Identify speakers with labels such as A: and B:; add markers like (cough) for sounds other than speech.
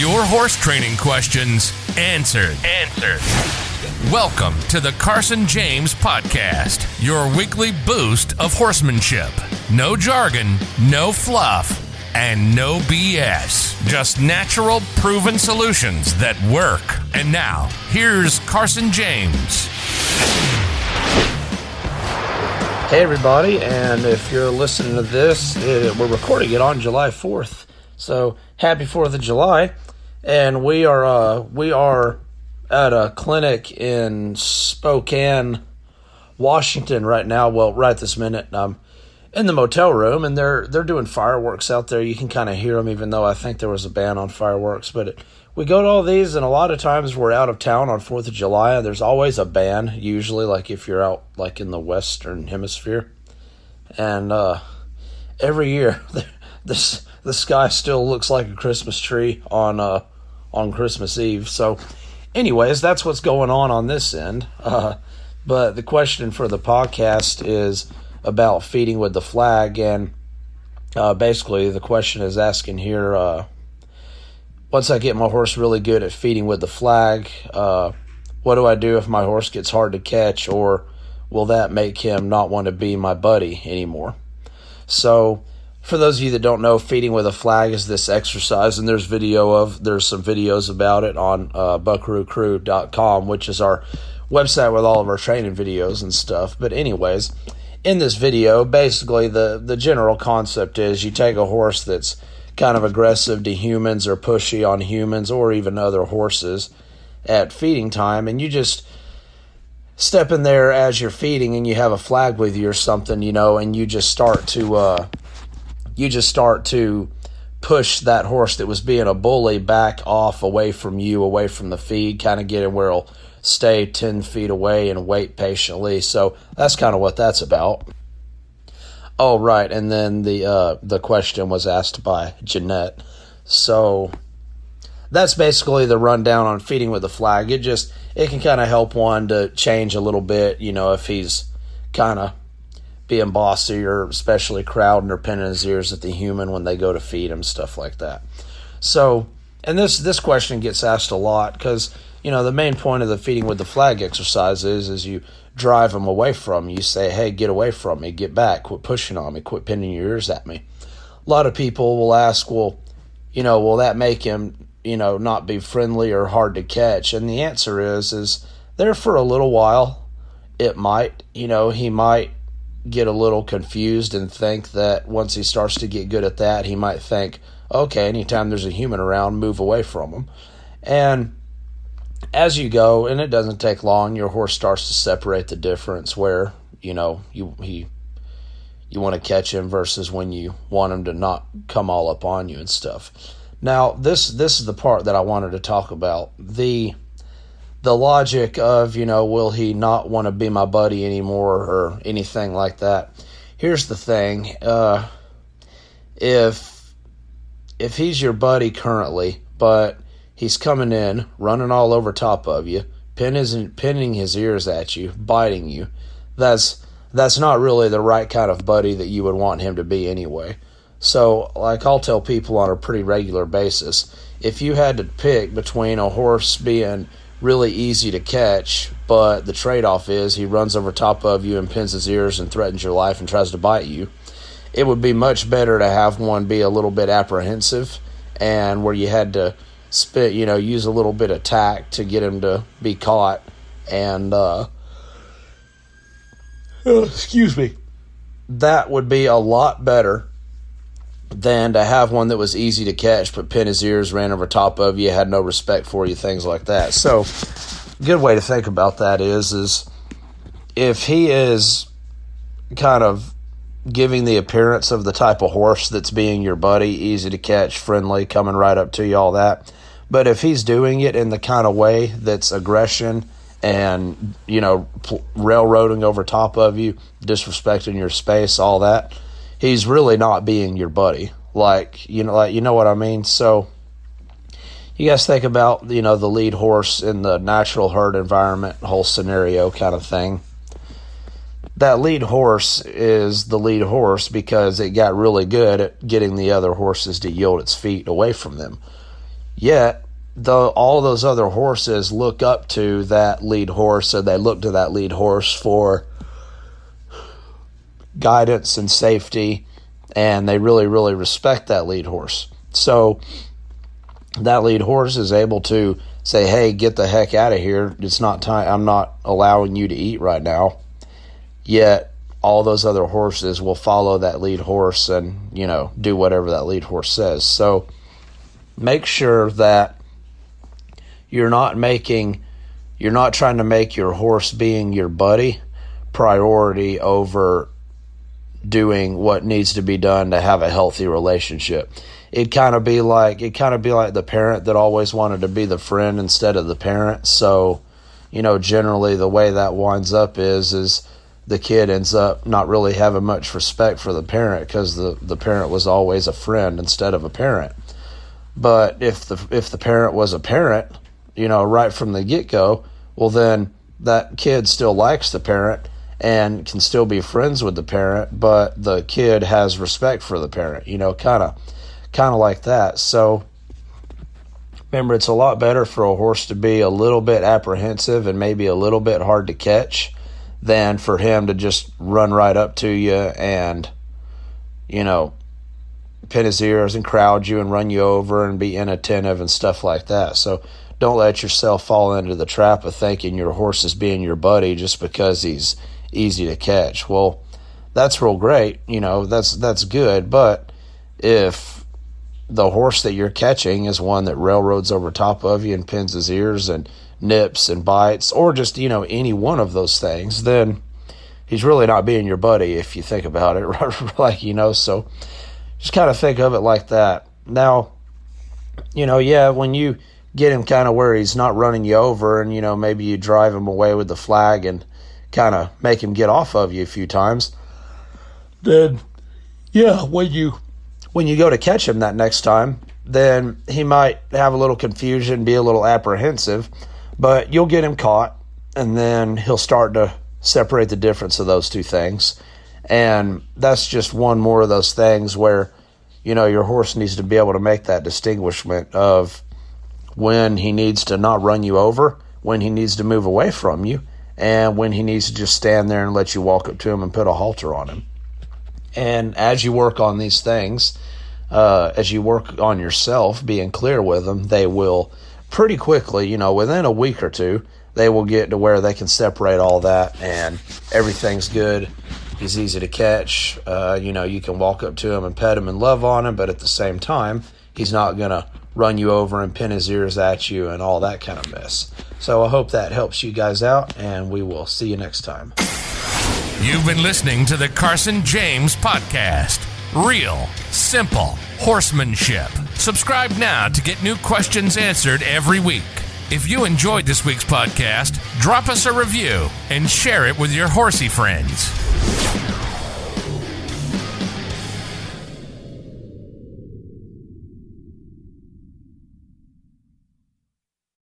A: Your horse training questions answered. Answered. Welcome to the Carson James Podcast, your weekly boost of horsemanship. No jargon, no fluff, and no BS. Just natural, proven solutions that work. And now, here's Carson James.
B: Hey, everybody, and if you're listening to this, uh, we're recording it on July 4th. So, happy 4th of July. And we are uh, we are at a clinic in Spokane, Washington right now. Well, right this minute. I'm in the motel room, and they're they're doing fireworks out there. You can kind of hear them, even though I think there was a ban on fireworks. But it, we go to all these, and a lot of times we're out of town on Fourth of July, and there's always a ban. Usually, like if you're out like in the Western Hemisphere, and uh, every year (laughs) this the sky still looks like a Christmas tree on uh, on Christmas Eve. So, anyways, that's what's going on on this end. Uh, but the question for the podcast is about feeding with the flag, and uh, basically the question is asking here: uh, once I get my horse really good at feeding with the flag, uh, what do I do if my horse gets hard to catch, or will that make him not want to be my buddy anymore? So for those of you that don't know, feeding with a flag is this exercise, and there's video of there's some videos about it on uh, buckaroocrew.com, which is our website with all of our training videos and stuff. But anyways, in this video, basically the the general concept is you take a horse that's kind of aggressive to humans or pushy on humans or even other horses at feeding time, and you just step in there as you're feeding and you have a flag with you or something, you know, and you just start to uh, you just start to push that horse that was being a bully back off away from you, away from the feed, kind of get it where it'll stay 10 feet away and wait patiently. So that's kind of what that's about. Oh, right. And then the, uh, the question was asked by Janette. So that's basically the rundown on feeding with the flag. It just, it can kind of help one to change a little bit, you know, if he's kind of being bossy or especially crowding or pinning his ears at the human when they go to feed him, stuff like that. So, and this this question gets asked a lot because you know the main point of the feeding with the flag exercise is is you drive them away from you. you say, hey, get away from me, get back, quit pushing on me, quit pinning your ears at me. A lot of people will ask, well, you know, will that make him you know not be friendly or hard to catch? And the answer is is there for a little while. It might, you know, he might get a little confused and think that once he starts to get good at that, he might think, okay, anytime there's a human around, move away from him. And as you go, and it doesn't take long, your horse starts to separate the difference where, you know, you he you want to catch him versus when you want him to not come all up on you and stuff. Now, this this is the part that I wanted to talk about. The the logic of, you know, will he not want to be my buddy anymore or anything like that. Here's the thing. Uh, if if he's your buddy currently, but he's coming in, running all over top of you, pinning, pinning his ears at you, biting you, that's that's not really the right kind of buddy that you would want him to be anyway. So, like I'll tell people on a pretty regular basis, if you had to pick between a horse being really easy to catch, but the trade off is he runs over top of you and pins his ears and threatens your life and tries to bite you. It would be much better to have one be a little bit apprehensive and where you had to spit, you know, use a little bit of tact to get him to be caught and uh excuse me. That would be a lot better than to have one that was easy to catch, but pin his ears, ran over top of you, had no respect for you, things like that. (laughs) So, good way to think about that is is if he is kind of giving the appearance of the type of horse that's being your buddy, easy to catch, friendly, coming right up to you, all that. But if he's doing it in the kind of way that's aggression and, you know, railroading over top of you, disrespecting your space, all that, he's really not being your buddy. Like you know, like you know what I mean. So you guys think about you know the lead horse in the natural herd environment, whole scenario kind of thing. That lead horse is the lead horse because it got really good at getting the other horses to yield its feet away from them. Yet, the all those other horses look up to that lead horse, and they look to that lead horse for guidance and safety, and they really, really respect that lead horse. So that lead horse is able to say, "Hey, get the heck out of here! It's not time. I'm not allowing you to eat right now." Yet all those other horses will follow that lead horse and you know do whatever that lead horse says. So make sure that you're not making you're not trying to make your horse being your buddy priority over doing what needs to be done to have a healthy relationship. It'd kind of be like it kind of be like the parent that always wanted to be the friend instead of the parent. So, you know, generally the way that winds up is is the kid ends up not really having much respect for the parent because the, the parent was always a friend instead of a parent. But if the if the parent was a parent, you know, right from the get go, well then that kid still likes the parent and can still be friends with the parent, but the kid has respect for the parent, you know, kind of kind of like that. So remember it's a lot better for a horse to be a little bit apprehensive and maybe a little bit hard to catch than for him to just run right up to you and you know pin his ears and crowd you and run you over and be inattentive and stuff like that. So don't let yourself fall into the trap of thinking your horse is being your buddy just because he's easy to catch. Well, that's real great, you know, that's that's good, but if the horse that you're catching is one that railroads over top of you and pins his ears and nips and bites or just, you know, any one of those things, then he's really not being your buddy if you think about it, (laughs) like, you know, so just kind of think of it like that. Now, you know, yeah, when you get him kind of where he's not running you over and, you know, maybe you drive him away with the flag and kind of make him get off of you a few times, then yeah, when you when you go to catch him that next time, then he might have a little confusion, be a little apprehensive, but you'll get him caught and then he'll start to separate the difference of those two things. And that's just one more of those things where you know your horse needs to be able to make that distinguishment of when he needs to not run you over, when he needs to move away from you, and when he needs to just stand there and let you walk up to him and put a halter on him. And as you work on these things, uh, as you work on yourself, being clear with them, they will pretty quickly, you know, within a week or two, they will get to where they can separate all that and everything's good. He's easy to catch. Uh, you know, you can walk up to him and pet him and love on him, but at the same time, he's not going to run you over and pin his ears at you and all that kind of mess. So I hope that helps you guys out, and we will see you next time.
A: You've been listening to the Carson James Podcast. Real, simple horsemanship. Subscribe now to get new questions answered every week. If you enjoyed this week's podcast, drop us a review and share it with your horsey friends.